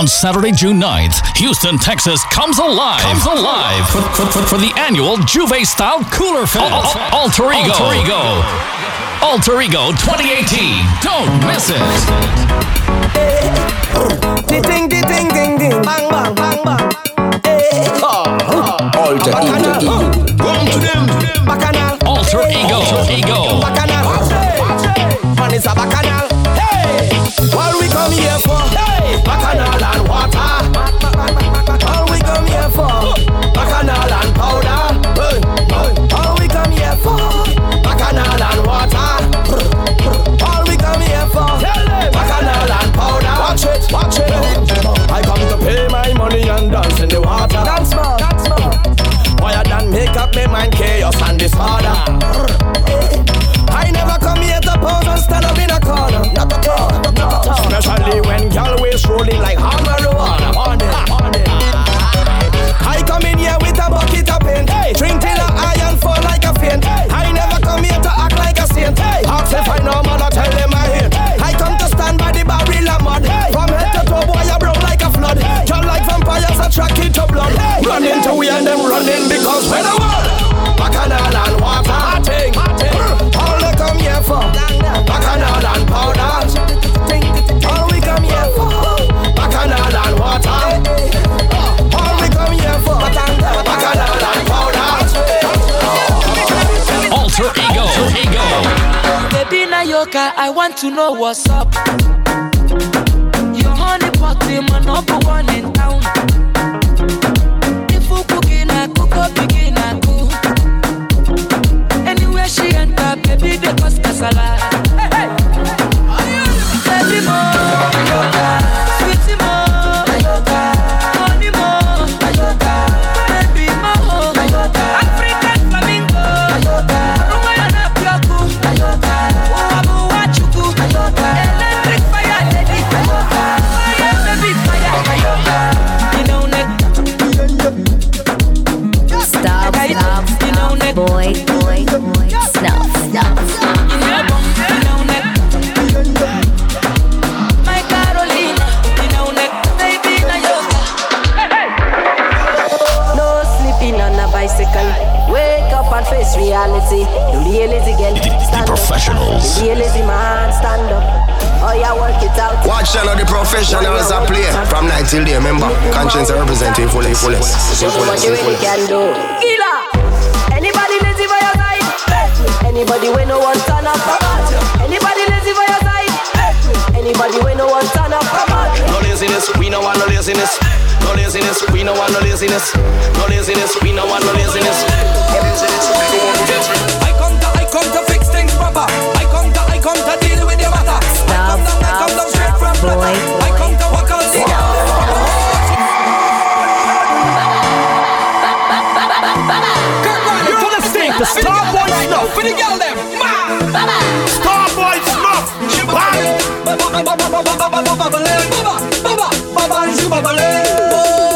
On Saturday, June 9th, Houston, Texas comes alive. Comes alive for, for, for, for the annual Juve Style Cooler Fest. Al- Al- Alter Ego. Alter Ego. Alter Ego 2018. Don't miss it. Ding ding ding ding ding ding. Bang bang bang bang. Alter Ego. Come to them. Bacchanal. Alter Ego. Alter Ego. Bacchanal. Man, it's a bacchanal. Hey. What we come here for? Hey. Bacchanal and water. All we come here for? Bacchanal and powder. Hey. Hey. All we come here for? Bacchanal and water. All we come here for? Bacchanal and powder. Watch it, watch it. I come to pay my money and dance in the water. Dance more, dance more. Why than make up my mind chaos and disorder. Pose and stand up in a corner. Not at all, not at all. Especially when gal waist rolling like hot marijuana. On it, on it. I come in here with a bucket of paint. Hey. Drink till I iron fall like a faint. Hey. I never come here to act like a saint. Hey. Ask if I know man, I tell them I hate. Hey. I come to stand by the barrel of mud. Hey. From head to toe, boy, I broke like a flood. Hey. Just like vampires attracted to blood. Hey. Running to we and them running because when I want bacchanal and water. Ting, all they come here for bacchanal and powder. All we come here for bacchanal and water. All we come here for bacchanal and powder. Alter Ego. Alter Ego. Baby Nayoka, I want to know what's up. Your honey pot my number one in town. If you cooking, I cook up, baby, they cause casala. Baby mo, sweetie mo, honey mo, baby mo, African flamingo, Rwanda pioku, Uwabu wachuku, electric fire lady, fire baby fire, you know neck, Stop, stop, boy, boy, boy. Snuff, snuff, snuff. you know neck, my Carolina, you know neck, baby na yoga. No sleeping on a bicycle. Wake up and face reality. The reality girl, stand up. professionals. The reality man, stand up. Yeah, work it out. Watch out the professionals I play from night till day. Remember, conscience represent you fully, what you really can do. Anybody when no one turn up? Anybody lazy for your side? Anybody when no one turn up? No laziness, we no want no laziness. No laziness, we no want no laziness. No laziness, we no want no laziness. I come to, I come to fix things proper. I come to, I come to deal with your matter. I come down, I come down straight from boy, platter. I come to walk out the listening to Starboy Snuff. For the girl them, Starboy Snuff. I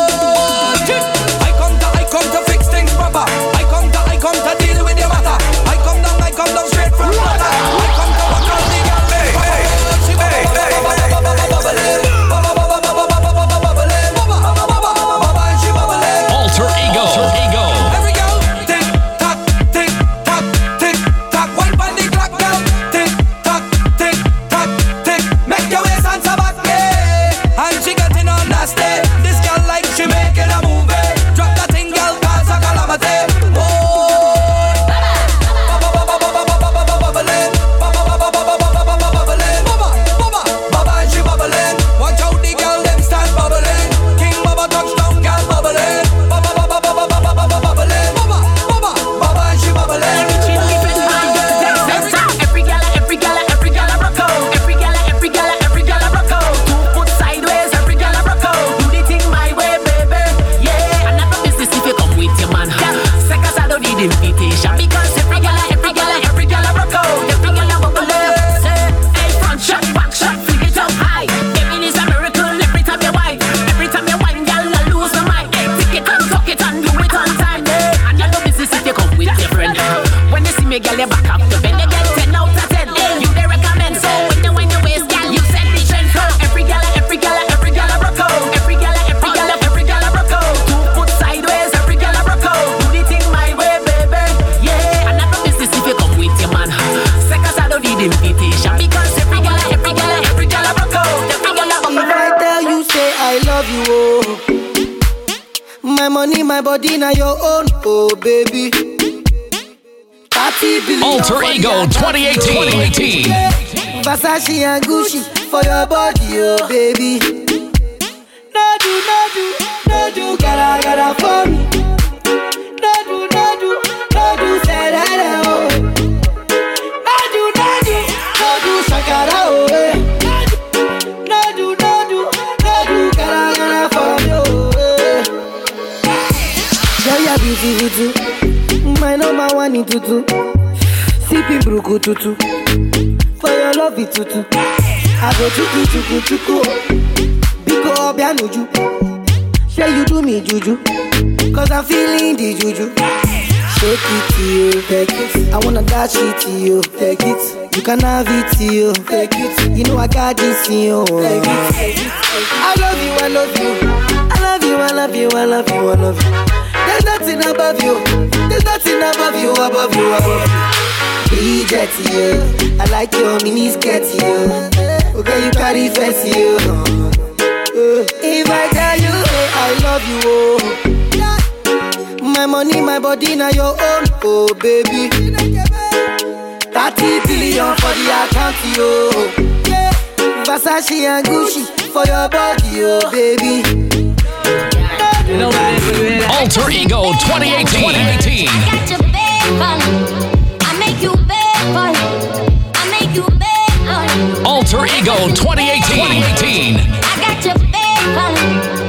Go 2018. 2018. Versace and Gucci for your body, oh baby. tutu. For your love it tutu. I go chuku chuku chuku. Oh. Biko obia nuju. Say you do me juju. Cause I'm feeling the juju. Shake it to you, take it. I wanna dash it to you, take it. You can have it to you, take it. You know I got this in you, take it. I love you, I love you. I love you, I love you, I love you, I love you. There's nothing above you. There's nothing above you, above you, above you. I like your mini skirt, you. Okay, you carry fancy, yeah. If I tell you oh, I love you, oh. My money, my body, now your own, oh baby. 30 billion for the account, yo. Versace and Gucci for your body, oh baby. Alter Ego 2018. 2018. Alter Ego 2018. 2018.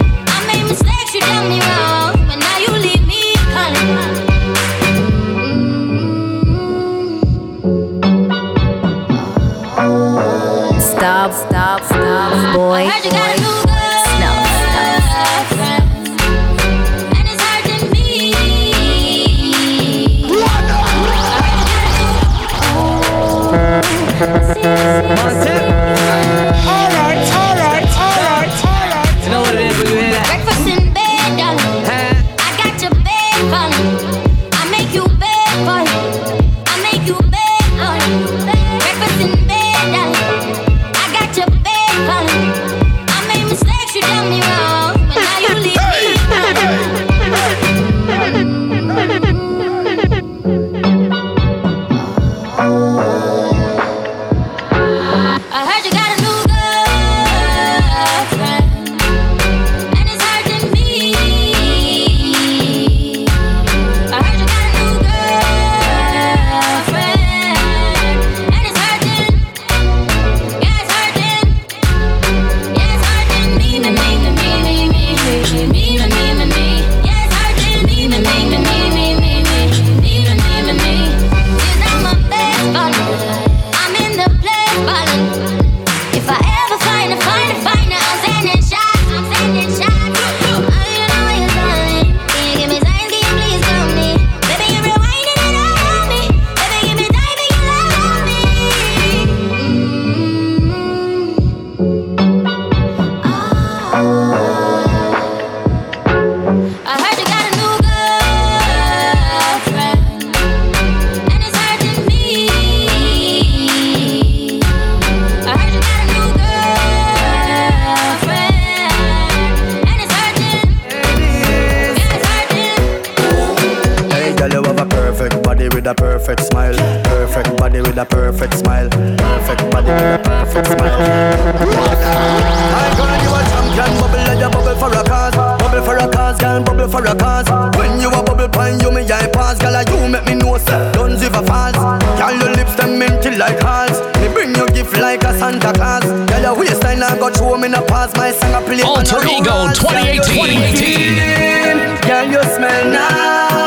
river falls. Girl, your lips them minty like hearts. Me bring you gift like a Santa Claus. Girl, your waistline I got you in a pass. My song I play. Alter Ego 2018. 2018. Girl, you smell nice.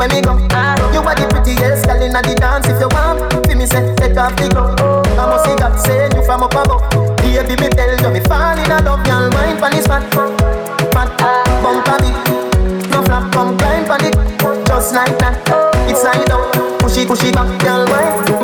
Anywhere me go. You are the prettiest girl inna the dance. If you want, fi me say take off the glove. I must see God send you from up above. Baby, me tell you me fall in love, girl. Mind pon this fat, fat, bump a bit. No flap, come climb pon it, just like that. It's side up, push it, push it back, girl. Mind,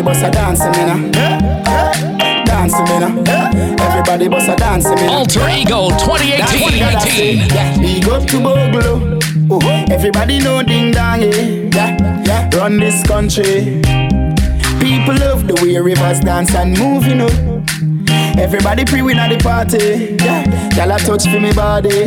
Everybody bust a dancing me now. Dancing me now. Everybody bust a dancing me now. Alter Ego 2018. Yeah, big up to Boglo. Ooh, everybody know ding dong, yeah. yeah, yeah. Run this country. People love the way Ravers dance and move, you know. Everybody pre-win at the party. Yeah, y'all a touch for me body.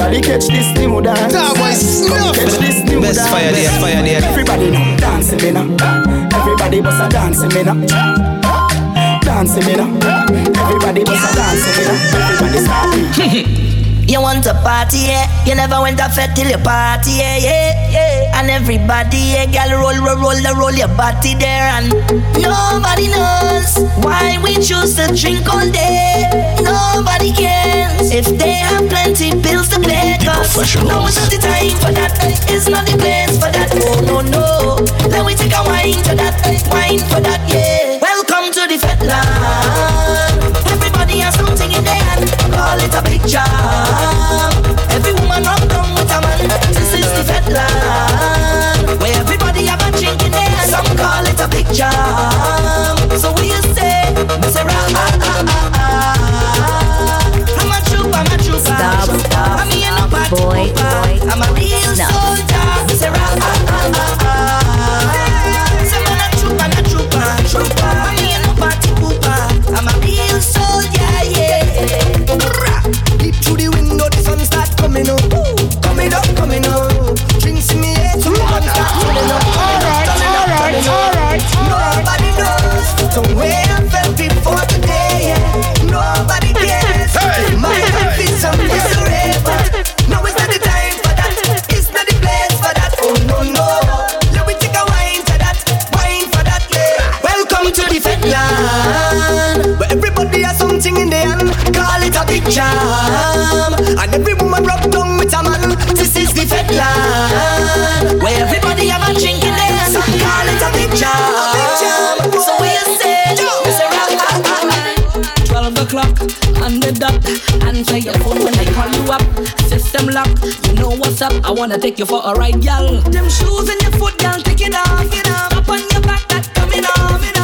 Everybody catch this new dance. That boy Come snuff. catch this new Best dance. fire there, fire there. Everybody now dancing me now. Everybody bust a dancing me now. Dancing me now. Everybody bust a dancing me now. Everybody start. You want a party, yeah? You never went a fete till you party, yeah, yeah, yeah. And everybody, yeah, girl, roll, roll, roll, roll, roll your body there. And nobody knows why we choose to drink all day. Nobody cares if they have plenty bills to pay. Cause no, it's not the time for that. It's not the place for that. Oh, no, no. Let me take a wine to that. Wine for that, yeah. Welcome to the fete land. Everybody has something in their hand. Call it a big jam. Every woman rub down with a man. This is the fete land. Where everybody have a drink in their hand. Some call it a big jam. So you say? Ra ah ah ah ah. Boy, boy. I'm a real Stop. soldier. Me I wanna take you for a ride, gal. Them shoes in your foot, gal, take it off. It off. Up on your back, that coming off. It off.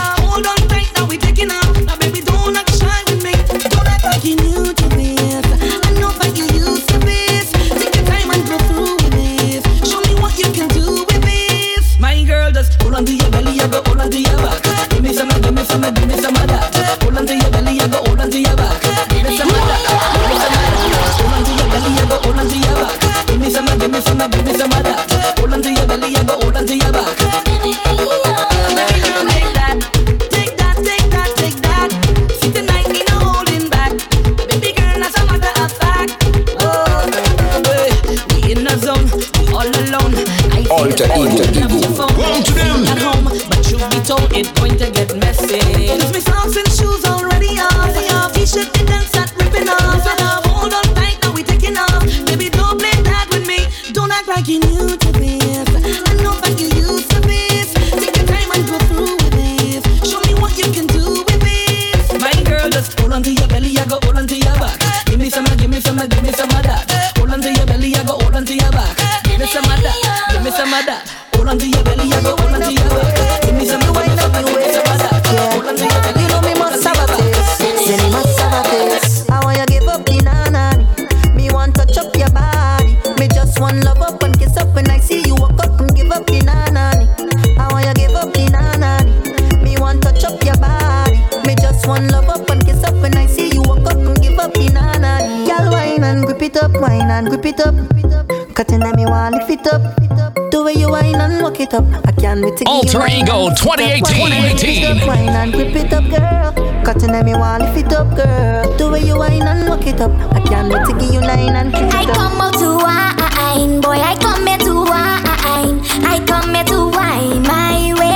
Alter Ego 2018. 2018. Wine and whip it up, girl. Up, girl. You wine and it up. I can't wait to give you nine and I come out to wine, boy. I come here to wine. I come here to wine my way.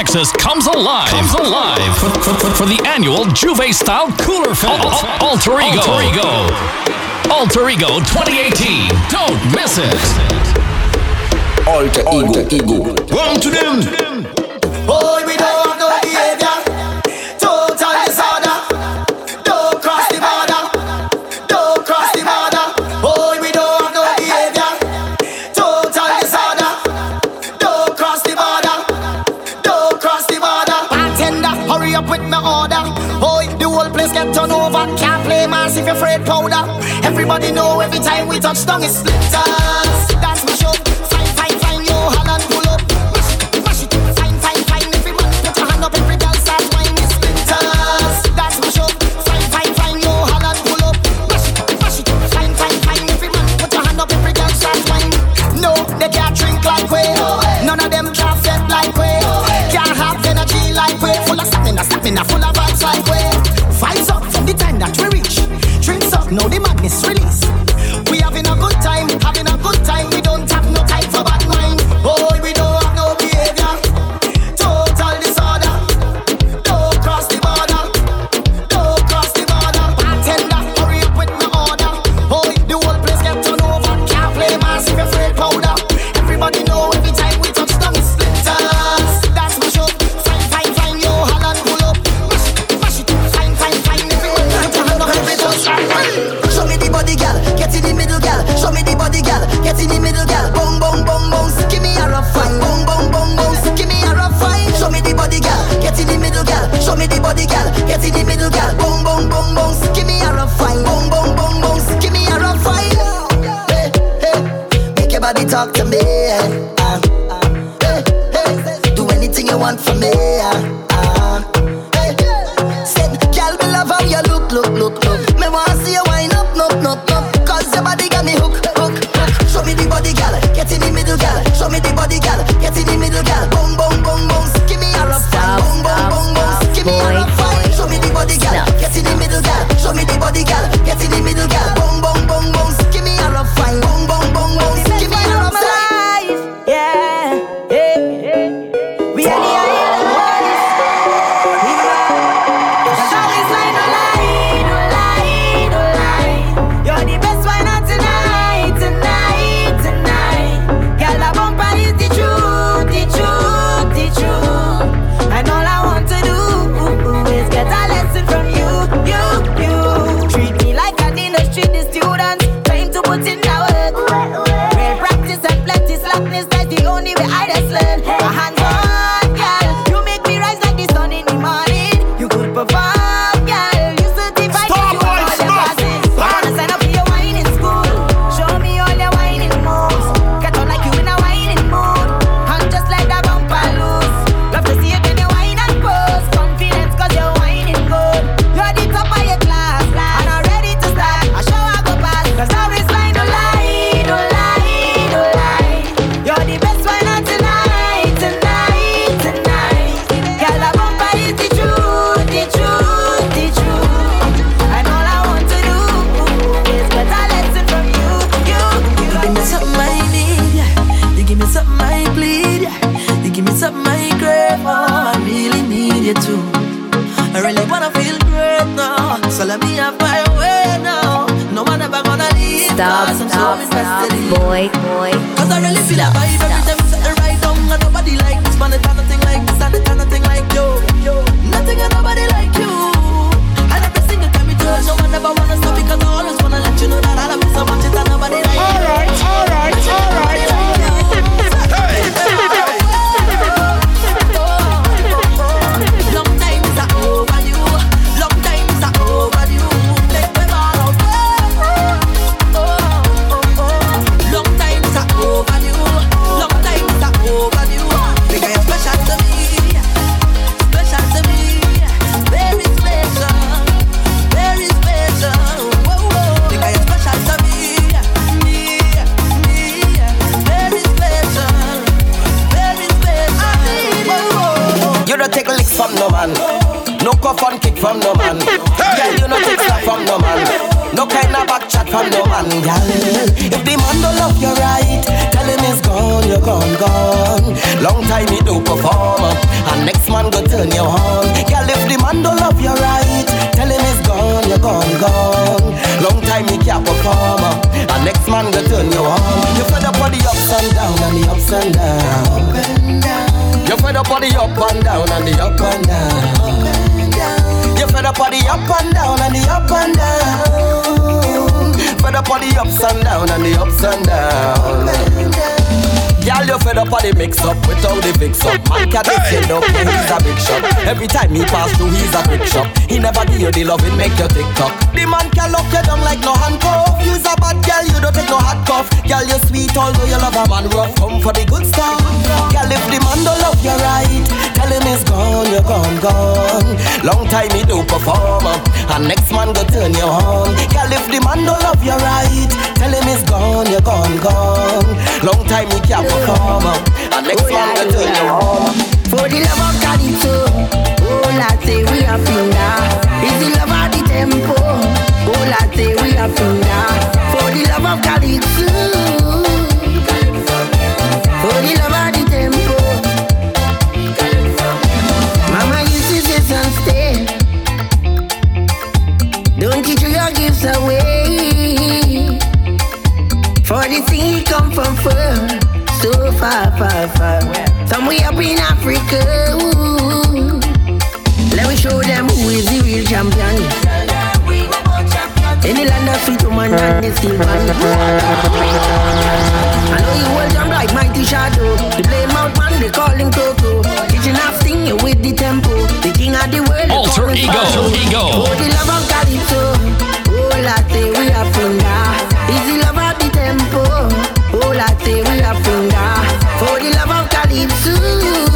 Texas comes alive, comes alive for, for, for, for the annual Juve Style Cooler Fest. Al- Alter Ego. Alter Ego. Alter Ego 2018. Don't miss it. Alter Ego. Alter Ego. One to them. place get turned over. Can't play mass if you're afraid powder. Everybody know every time we touch tongue it splinters. That's my show. for the up and down and the up and down. You fed up for up and down and the up and down. Fed up for ups and down and the ups and down. Girl, you fed up on mix up without the fix up. Man can defend up, yeah, he's a big shot. Every time he pass through, he's a quick shot. He never give you the love, it make you tick tock. The man can lock you down like no handcuff. You's a bad girl, you don't take no hot cuff. Girl, you sweet, although you love a man rough. Come for the good stuff. Girl, if the man don't love you right, tell him he's gone, you're gone, gone. Long time he do perform, uh, and next man go turn you on. Girl, if the man don't love you right, tell him he's gone, you're gone, gone. Long time he can't perform, uh, and next you. For the love of Calypso, oh latte we are finger. Is the love of the tempo, oh latte we are finger. For the love of Calypso, for the love of the tempo. Mama stay. Don't you your gifts away. For the thing come from far, far, far, far. Somewhere up in Africa. Ooh. Let me show them who is the real champion. In the land of sweet woman and the man. I know you will jump like mighty shadow. The blame out man, they call him Coco. Kitchen half thing with the tempo. The king of the world. they Alter ego, Sparrow. ego. Oh, the love of Calypso. Oh, latte, we are finger. Is the love of the tempo. Oh, latte, we are finger. The love of Calypso.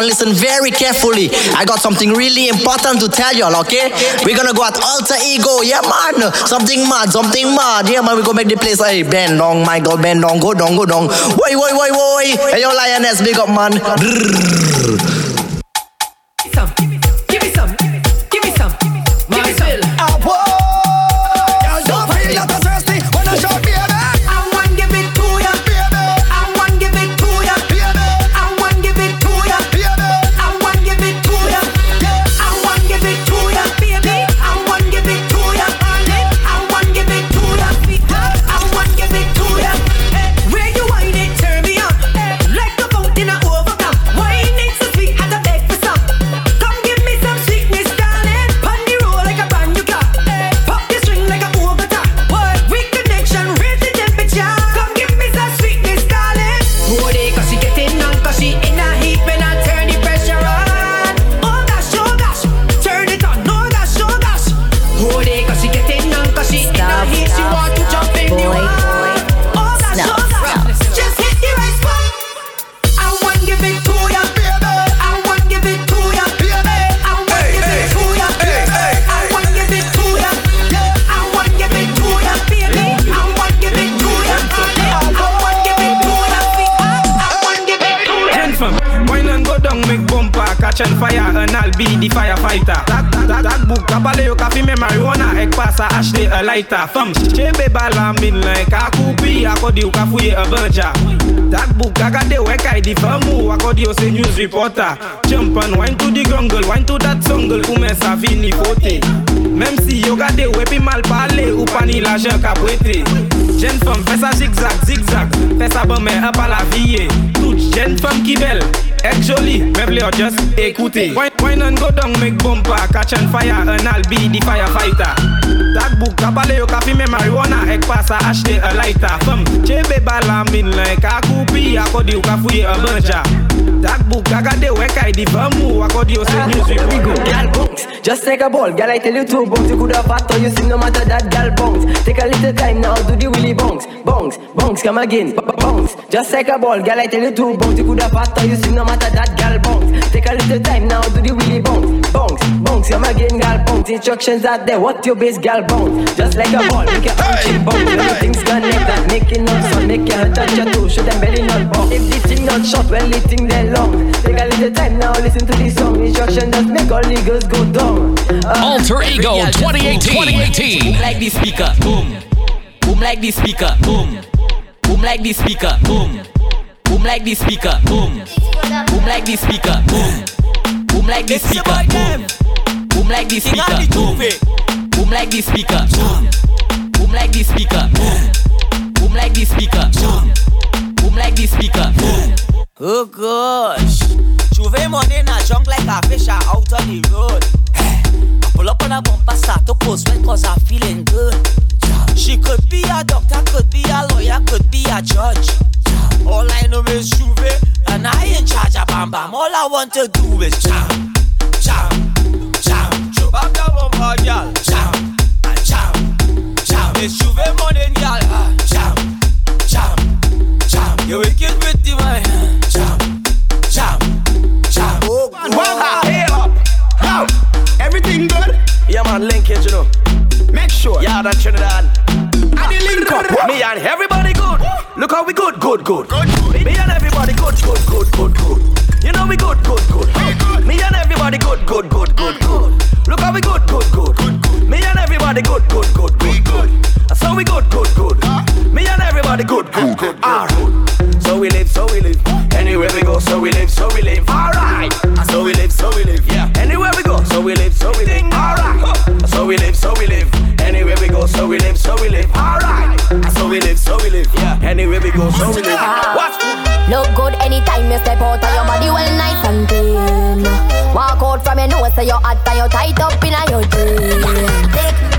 Lucia. Listen very carefully. I got something really important to tell y'all, okay? We're gonna go at alter ego, yeah man. Something mad, something mad. Yeah man, we gonna make the place hey bend down, god, bend down, go down, go down. Woi, woi, woi, woi. Hey yo, lioness, big up man. Brrr. Joli, men vle yo just ekoute Wine, wine and go down, make bumper Catch on fire and I'll be the firefighter Tak book, kapale yo ka fume marijuana Ek pas a achete a lighter Fem, chebe bala min like a koupi Akodi yo ka fouye a banja Tak book, agade we kay di famu Akodi yo se news we go Gal bounce, just take a ball. Gal, I tell you to bounce. You could have fat or you sing no matter that. Gal bounce. Take a little time now, do the willy bounce, bounce, bounce. Come again, bounce. Just take a ball. Gal, I tell you to bounce. You could have fat or you sing no matter that. Gal bounce. Take a little time now, do the willy bounce, bounce, bounce. Come again, gal bounce. Instructions are there. What your base, girl, bounce. Just like a ball, make your arm chip bounce. The things connect, that making no sound, make your touch your toe, show them belly not bounce. If the thing not short, well the thing they long. Take a little time now, listen to the song. Instructions just make all niggas go down. Uh, Alter Ego 2018. Boom like the speaker, boom. Boom like the speaker, boom. Boom like the speaker, boom. Boom like the speaker, boom. Boom like the speaker, boom. Boom like the speaker, boom. Boom like the speaker, boom. Boom like the speaker, boom. Boom like the speaker, boom. Boom like the speaker, boom. Boom like the speaker, boom. Oh gosh, Juve money na junk like a fish out on the road. Eh. I Pull up on a bumper, start to post when cause I'm feeling good. She could be a doctor, could be a lawyer, could be a judge. All I know is Juve, and I in charge of Bam Bam. All I want to do is jam, jam, jam. Up the bumper, girl. Jam, jam, jam. It's Juve money, girl. Ah, Jam, jam, jam. You wicked with the wine. Jam, jam, jam. Oh, Well, hey up. Yo, everything good? Yeah, man, linkage, you know. Sure. Yeah, that Trinidad. And the link up. Me and everybody good. Look how we good, good, good. Me and everybody good, good, good, good, good. You know we good, good, good. Me and everybody good, good, good, good, good. Look how we good, good, good. Good Me and everybody good, good, good, good, good. So we good, good, good. Me and everybody good, good, good, good. So we live, so we live. Anywhere we go, so we live, so we live. Alright. So we live, so we live. Yeah. Anywhere we go, so we live, so we live. Alright. So we live, so we live. Anywhere we go, so we live, so we live. Alright. Ah, so we live, so we live. Yeah. Anywhere we go, so we live. Ah. What? Look good anytime you step out of your body well nice and clean. Walk out from your nose so you're hot and you're tight up in your jeans.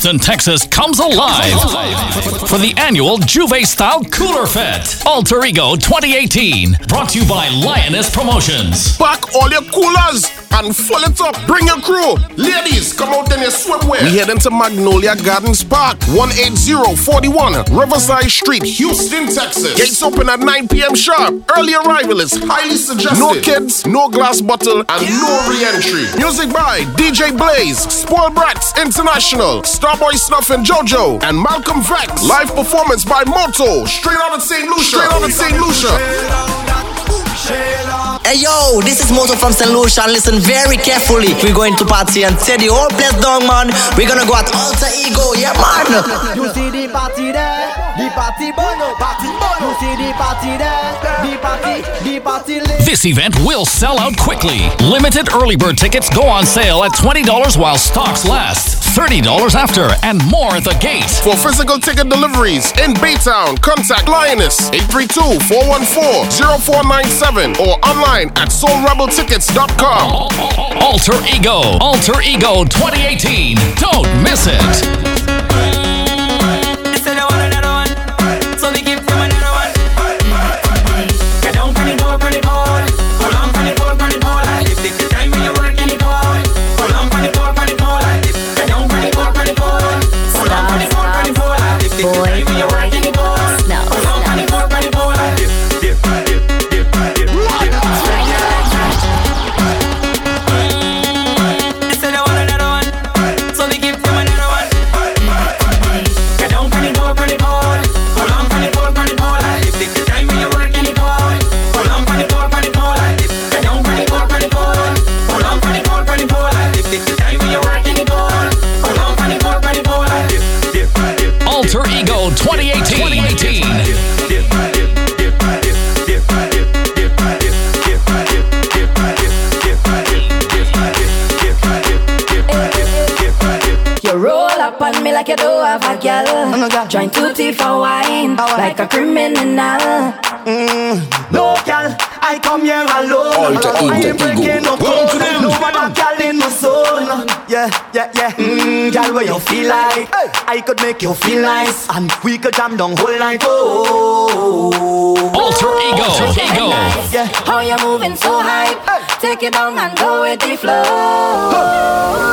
9th, Houston, Texas comes alive for the annual Juve Style Cooler Fest. Alter Ego 2018. Brought to you by Lioness Promotions. Pack all your coolers and fill it up. Bring your crew. Ladies, come out in your swimwear. We head into Magnolia Gardens Park, 18041 Riverside Street, Houston, Texas. Gates open at 9 p.m. sharp. Early arrival is highly suggested. No kids, no glass bottle, and no re-entry. Music by DJ Blaze, Spoil Brat, Vex International, Starboy Snuff and JoJo, and Malcolm Vex. Live performance by Moto, straight out of St. Lucia. Straight out of St. Lucia. Hey yo, this is Moto from St. Lucia listen very carefully. We're going to party and tear the whole place down, man. We're gonna go at Alter Ego, yeah, man. You see the party there, the party bono, party bono. You see the party there, the party, the party lit. This event will sell out quickly. Limited early bird tickets go on sale at $20 while stocks last, $30 after, and more at the gate. For physical ticket deliveries in Baytown, contact Lioness 832-414-0497 or online at soulrebeltickets.com. Alter Ego, Alter Ego 2018. Don't miss it. A criminal. No gal, I come here alone. Alter I ego, ain't breaking no Welcome to code. them. No other gal in my zone. Yeah, yeah, yeah. Mm, gal, where you feel like I could make you feel nice, and we could jam down whole night. Oh, Alter ego, ego. Yeah. How you moving so high? Take it down and go with the flow.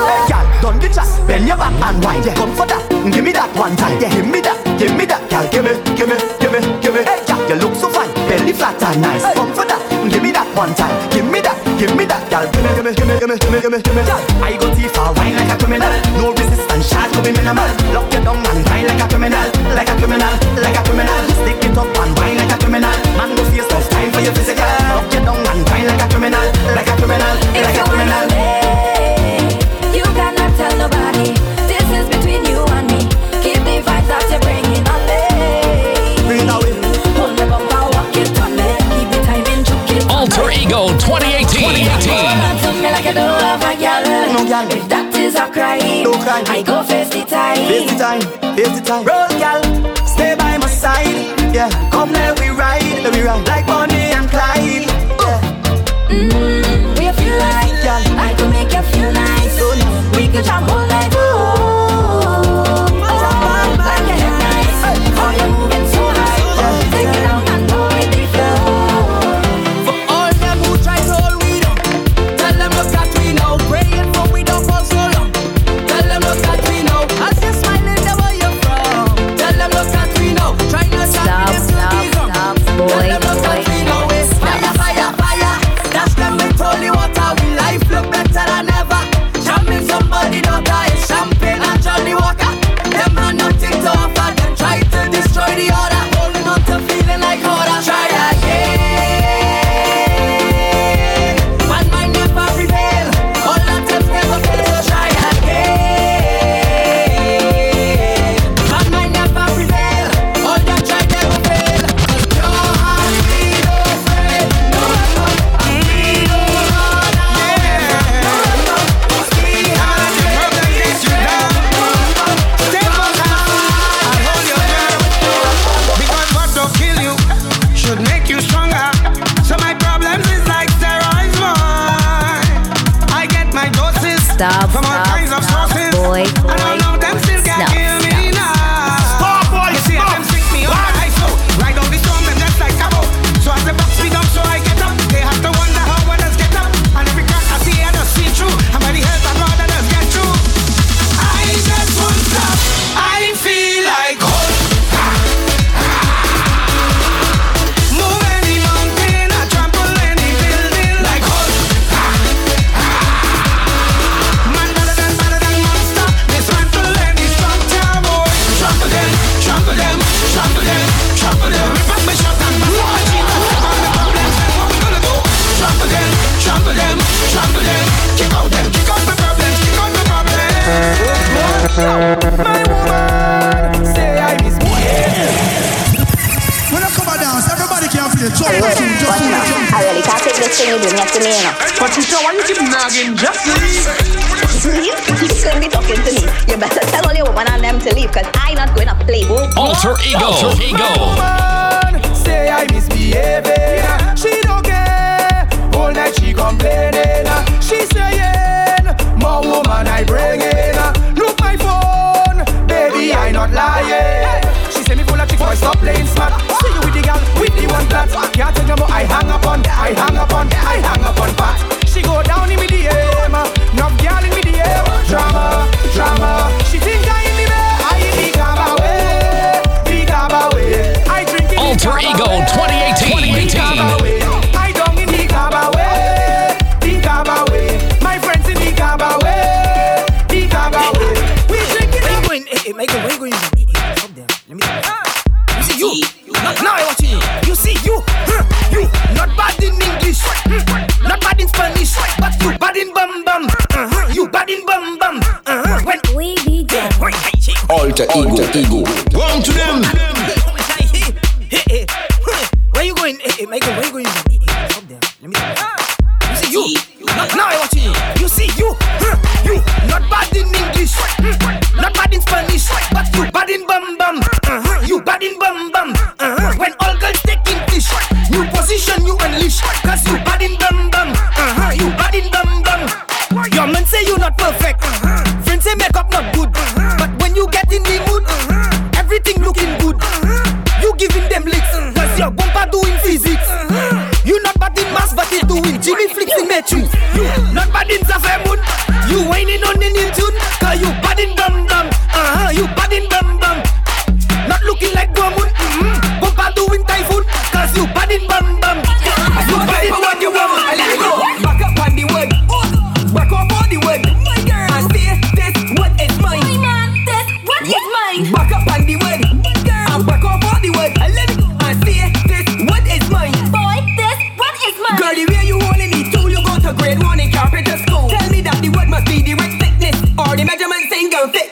Hey, gal, done the chat. Bend your back and wine. Yeah. Come for that. Give me that one time. Yeah, give me that. Give me that, gal. Give me, give me, give me, give me. Hey, gal, you look so fine. Belly flat and nice. Come for that. Give me that one time. Give me that. Give me that, gal. Give me, give me, give me, give me, give me, give me, give me. Gal, I go too far. Wine like a criminal. No resistance. Charge to be minimal. Lock you down and wine like a criminal. Like a criminal. Like a criminal. Stick it up and wine like a criminal. Man, no face, no time for your physical. Lock you down and wine like a criminal. Like a criminal. No gal. If that is a crime, No crime. I go face the time. Face the time, face the time. Roll, gal, stay by my side. Yeah, come let we ride, let we ride like Bonnie and Clyde. Yeah. Mm, we feel like I could make you feel nice. We could jam all night. Thing you do to you. But teacher, why you keep nagging? You, shouldn't be talking to me. You better tell all your and them to leave, cause I not going to play. Alter ego. Alter ego. say I. She don't care. All night she complaining. She saying, more woman I bring in. Look my phone, baby I not lying. She say me full of tricks, boy stop playing smart see you with the girl with the one that Can't more, I hang up on, I hang up on, I hang up on She go down in me no girl in me Drama, drama, she think I in me bed I in the the I drink in Alter the Ego 20 Alter ego, ego. One to them.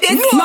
This.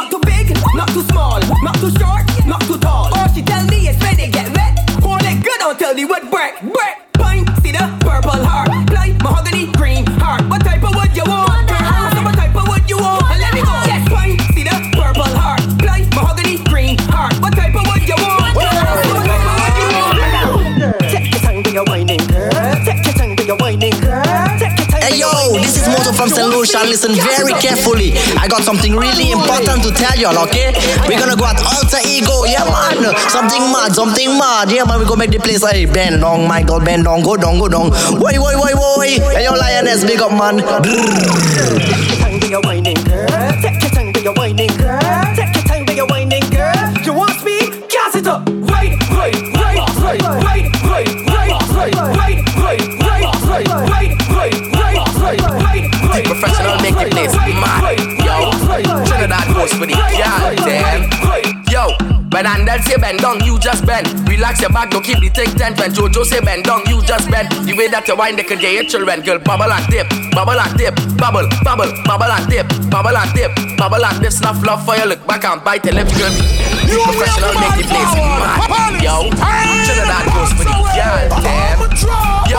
Listen very carefully. I got something really important to tell y'all, okay? We're gonna go at alter ego, yeah man. Something mad, something mad. Yeah man, we gonna make the place hey bend down, Michael, bend down, go down, go down. Woi, woi, woi, woi. And your lioness, big up man. For the girl, damn. Yo, when Andel say bend down, you just bend. Relax your back, don't keep the thing tense. When Jojo say bend down, you just bend. The way that you wind, they can get your children. Girl, bubble and dip, bubble and dip, bubble, bubble, bubble and dip, bubble and dip, bubble and dip. Snuff love for you, look back and bite your lips, girl. The professional make the place mad. Yo, Trinidad goes for the girl, damn. Yo,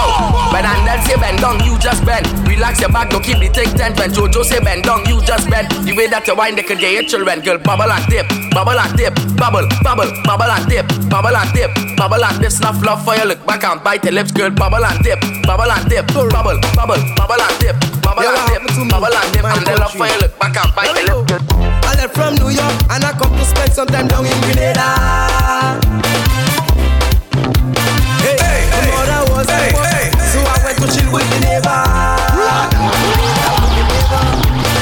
when Andel say bend down, you just bend. Relax your back, don't keep the thing tense. When Jojo say bend down, you just bend. The way that you wind, they can get your children. Girl, bubble and dip, bubble and dip, bubble, bubble, bubble and dip, bubble and dip, bubble and dip. Snuff love for you, look back and bite your lips, girl. Bubble and dip, bubble and dip, bubble, bubble, bubble and dip, bubble and dip, bubble and dip. And they love for you, look back and bite your lips, girl. I left from New York and I come to spend some time down in Grenada. Hey, my mother was a boss, so I went to chill with the neighbor.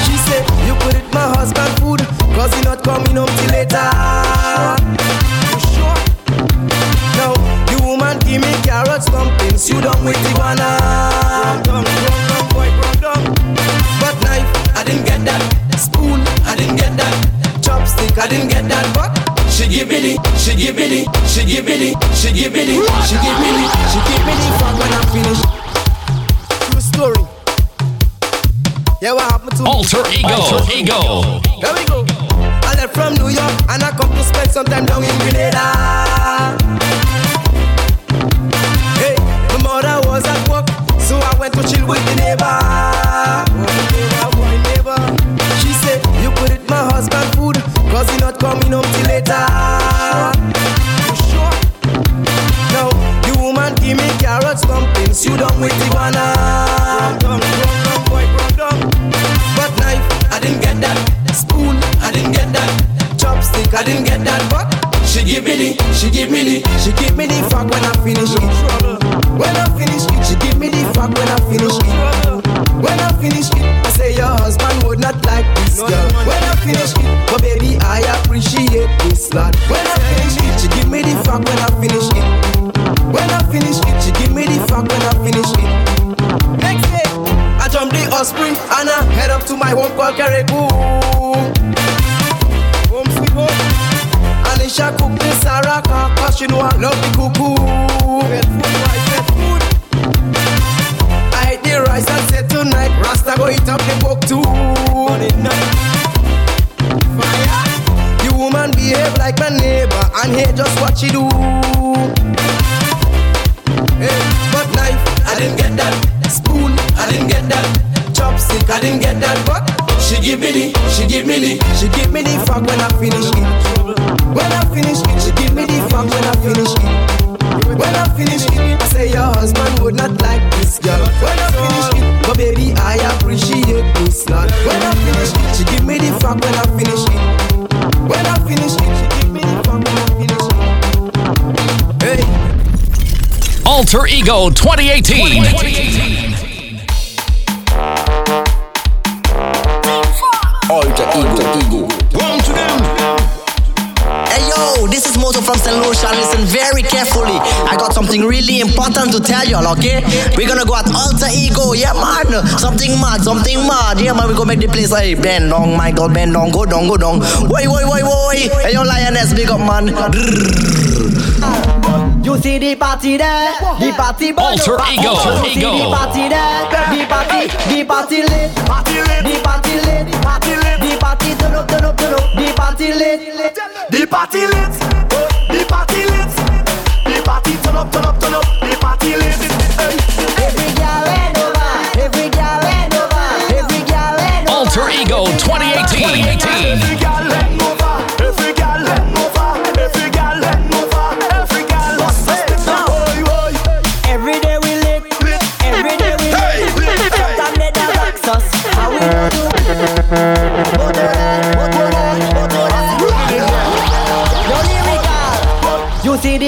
She said, You could eat my husband food, cause he not coming home till later. You sure? Now, the woman give me carrots, dumplings, you done with the banana. it, she give it, she give it, she give it, she give it fuck when I finish. True story. Yeah, what happened to alter ego? Alter ego. There we go. I left from New York and I come to spend some time down in Grenada. Hey, my mother was at work, so I went to chill with the neighbor. Coming home till later. You sure? No, the woman give me carrots, dumplings, you done with wrong. But knife, I didn't get that. Spoon, I didn't get that. Chopstick, I didn't get that. But she give me the, she give me the, she give me the fuck when I finish it. When I finish it, she give me the fuck when I finish it. When I finish it, I say your husband would not like this girl. When I finish it, but baby appreciate this lot. When I finish it, she give me the fuck when I finish it. When I finish it, she give me the fuck when I finish it. Next day, I jump the Osprey and I head up to my home called Carriacou. Home sweet home. Anisha cook the saraka cause she know I love the cuckoo. Pet food, white pet food. I eat the rice and say tonight Rasta go eat up the book too. Fire. Woman behave like my neighbor and here just what she do. Hey, but knife, I didn't get that. Spoon, I didn't get that. Chopstick, I didn't get that. But she give me the, she give me the, she give me the fuck when I finish it. When I finish it, she give me the fuck when I finish it. When I finish it, I say your husband would not like this girl. When I finish it, but baby I appreciate this lot. When I finish it, she give me the fuck when I finish it. When I finish it, she give me the fuck when I finish it. Hey. Alter Ego 2018. Alter Ego, Ego. One to them. Hey yo, this is Moto from St. Lucia. Listen very carefully. I got something really important to tell y'all, okay? We're gonna go at Alter Ego, yeah man. Something mad, something mad. Yeah man, we gonna make the place hey bend down, my God, bend down, go down, go down. Woi, woi, woi, woi. Hey yo, lioness, big up man. You see the party there, the party burn Alter up. ego, You see ego. the party there, the party, the party lit, party lit, the party lit, party lit, the party turn up, turn up, turn up, the party lit, The party lit, the party lit, the party turn up, turn up, turn up, the party lit.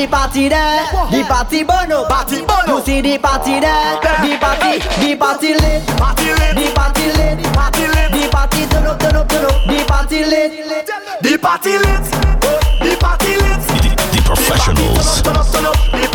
The party there, the party burn up. Party burn up. You see the party there, the party, the party lit, Party lit, the party lit, party lit, the party turn up, turn up, turn up, the party lit. the party lit, the party lit. The professionals. Turn up, turn up, the party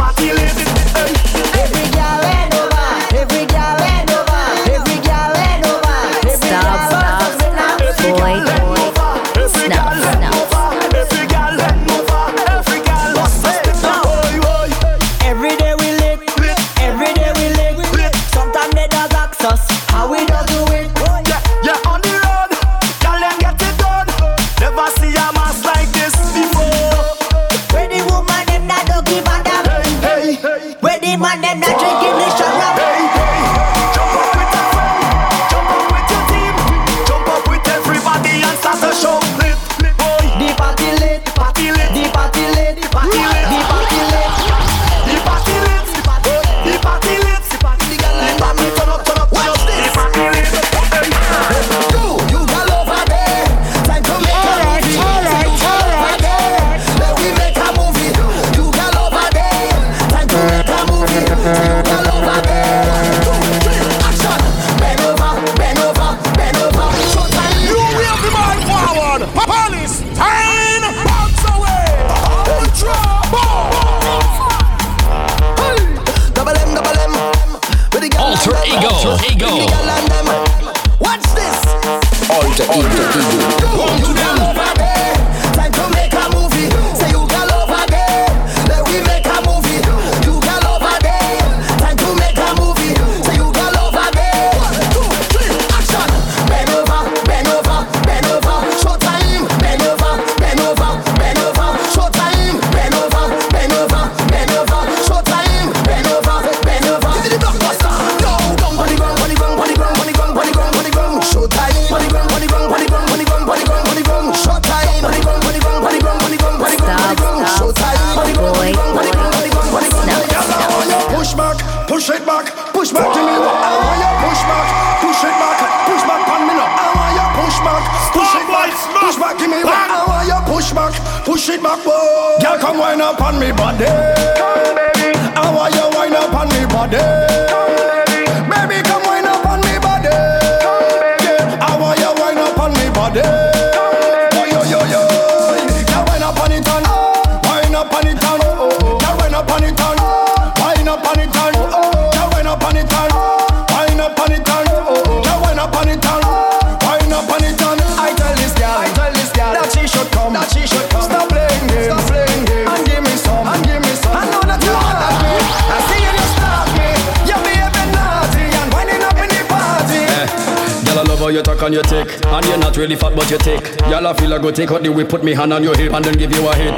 me hand on your hip and then give you a hit.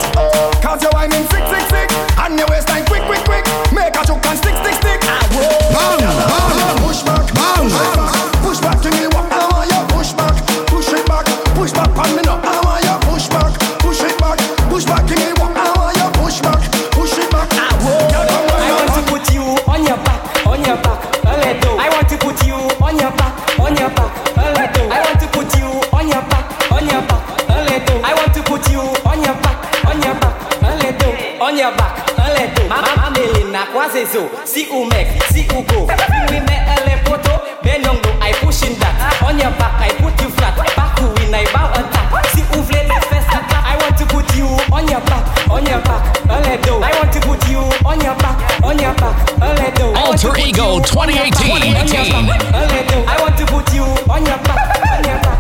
Cause you're whining sick, sick, sick. And your waistline quick, quick, quick. Make a choke and stick, stick, stick. Bang, bang Push back, bang, bang. Push back to me, what I want you Push back, push it back. Push back on me now I want you Push back, push it back. Push back to me, what I want you Push back, push it back. Ah, I want to put you on your back, on your back, a little. I want to put you on your back, on your back, Melina, quase zo. Si ou mek, si ou go. We met a le photo, ben young do I pushing that. On your back, I put you flat. Back to win, I bow attack. Si ou vle let's attack. I want to put you on your back, on your back, a little. I want to put you on your back, on your back, a little. I want to Alter Ego 2018. on your back, a little. I want to put you on your back, on your back.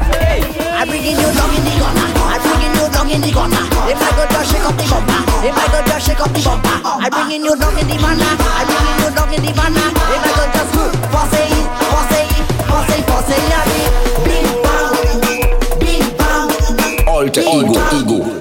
I'm bringing you down in the corner. I'm bringing you down in the corner. If I go just shake up the bumper, if I go just shake up the bumper, I'm bringing you down in the manna. I'm bringing you down in the manna. If I go just force it, force it, force it, force it, yeah, bing bang, bing bang. Alter ego, ego.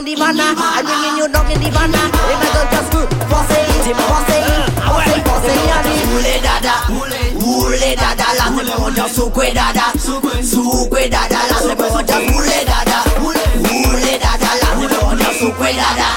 In the manna. I'm bringing you down in the manna. If I go just force it, force it, uh, force it, force it, yeah. Ule dada, ule dada, la. Me moja sukwe dada, sukwe dada, la. Me moja ule dada, ule dada, la. Me moja sukwe dada.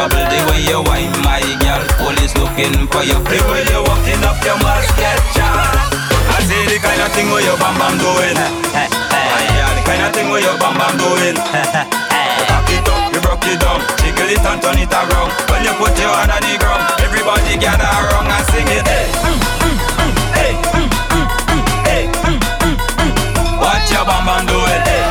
trouble the way you wine, my girl. Police looking for you. The way you walking up your mustache. I see the kind of thing where your bam bam doing. I hear the kind of thing where your bam bam doing. You cock it up, you broke it down, jiggle it and turn it around. When you put your hand on the ground, everybody gather around and sing it. Hey, mm, mm, mm, hey, mm, mm, hey. Mm, what your bam bam doing? Hey.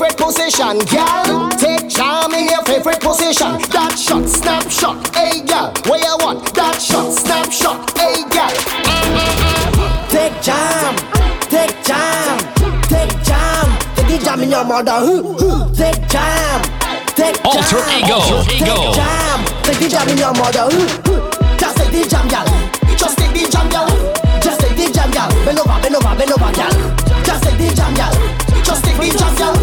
favorite position, girl. Take charm in your favorite position. That shot, snap shot, hey girl. Where you want? That shot, snap shot, hey girl. Take charm, take charm, take charm. Take the jam in your mother. Take charm, take charm. Alter ego, ego. Take charm, take the jam in your mother. Just take the jam, girl. Just take the jam, girl. Just take the jam, girl. Bend over, bend over, bend over, girl. Just take the jam, girl. Just take the jam, girl.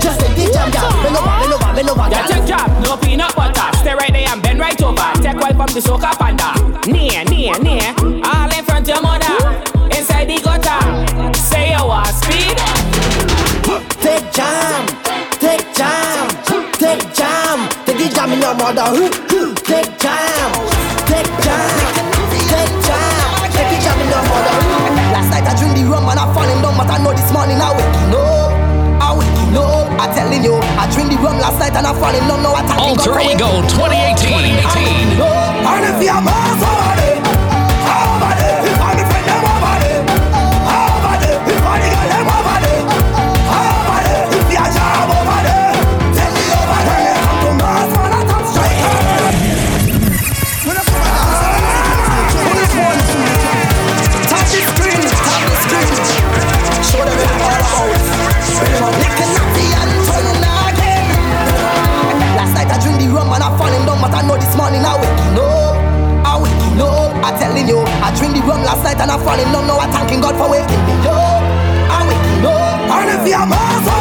Just take the jam, girl. Bend over, bend over, bend over, girl. Your job, no peanut butter. Stay right there and bend right over. Take one from the soca panda. Near, near, near. All in front of your mother. Inside the gutter. Say you want speed. Take jam, take jam, take jam. Take the jam in your mother. Take jam, take jam, take jam. Take the jam in your mother. Last night I drink the rum and I falling down, but I know this morning I waking up. I'm telling you, I dreamed the rum last night and I fall in love. No, I Alter Ego 2018. 2018. broke last night and I fall in love. Now I'm thanking God for waking me up. I'm waking up. And if you're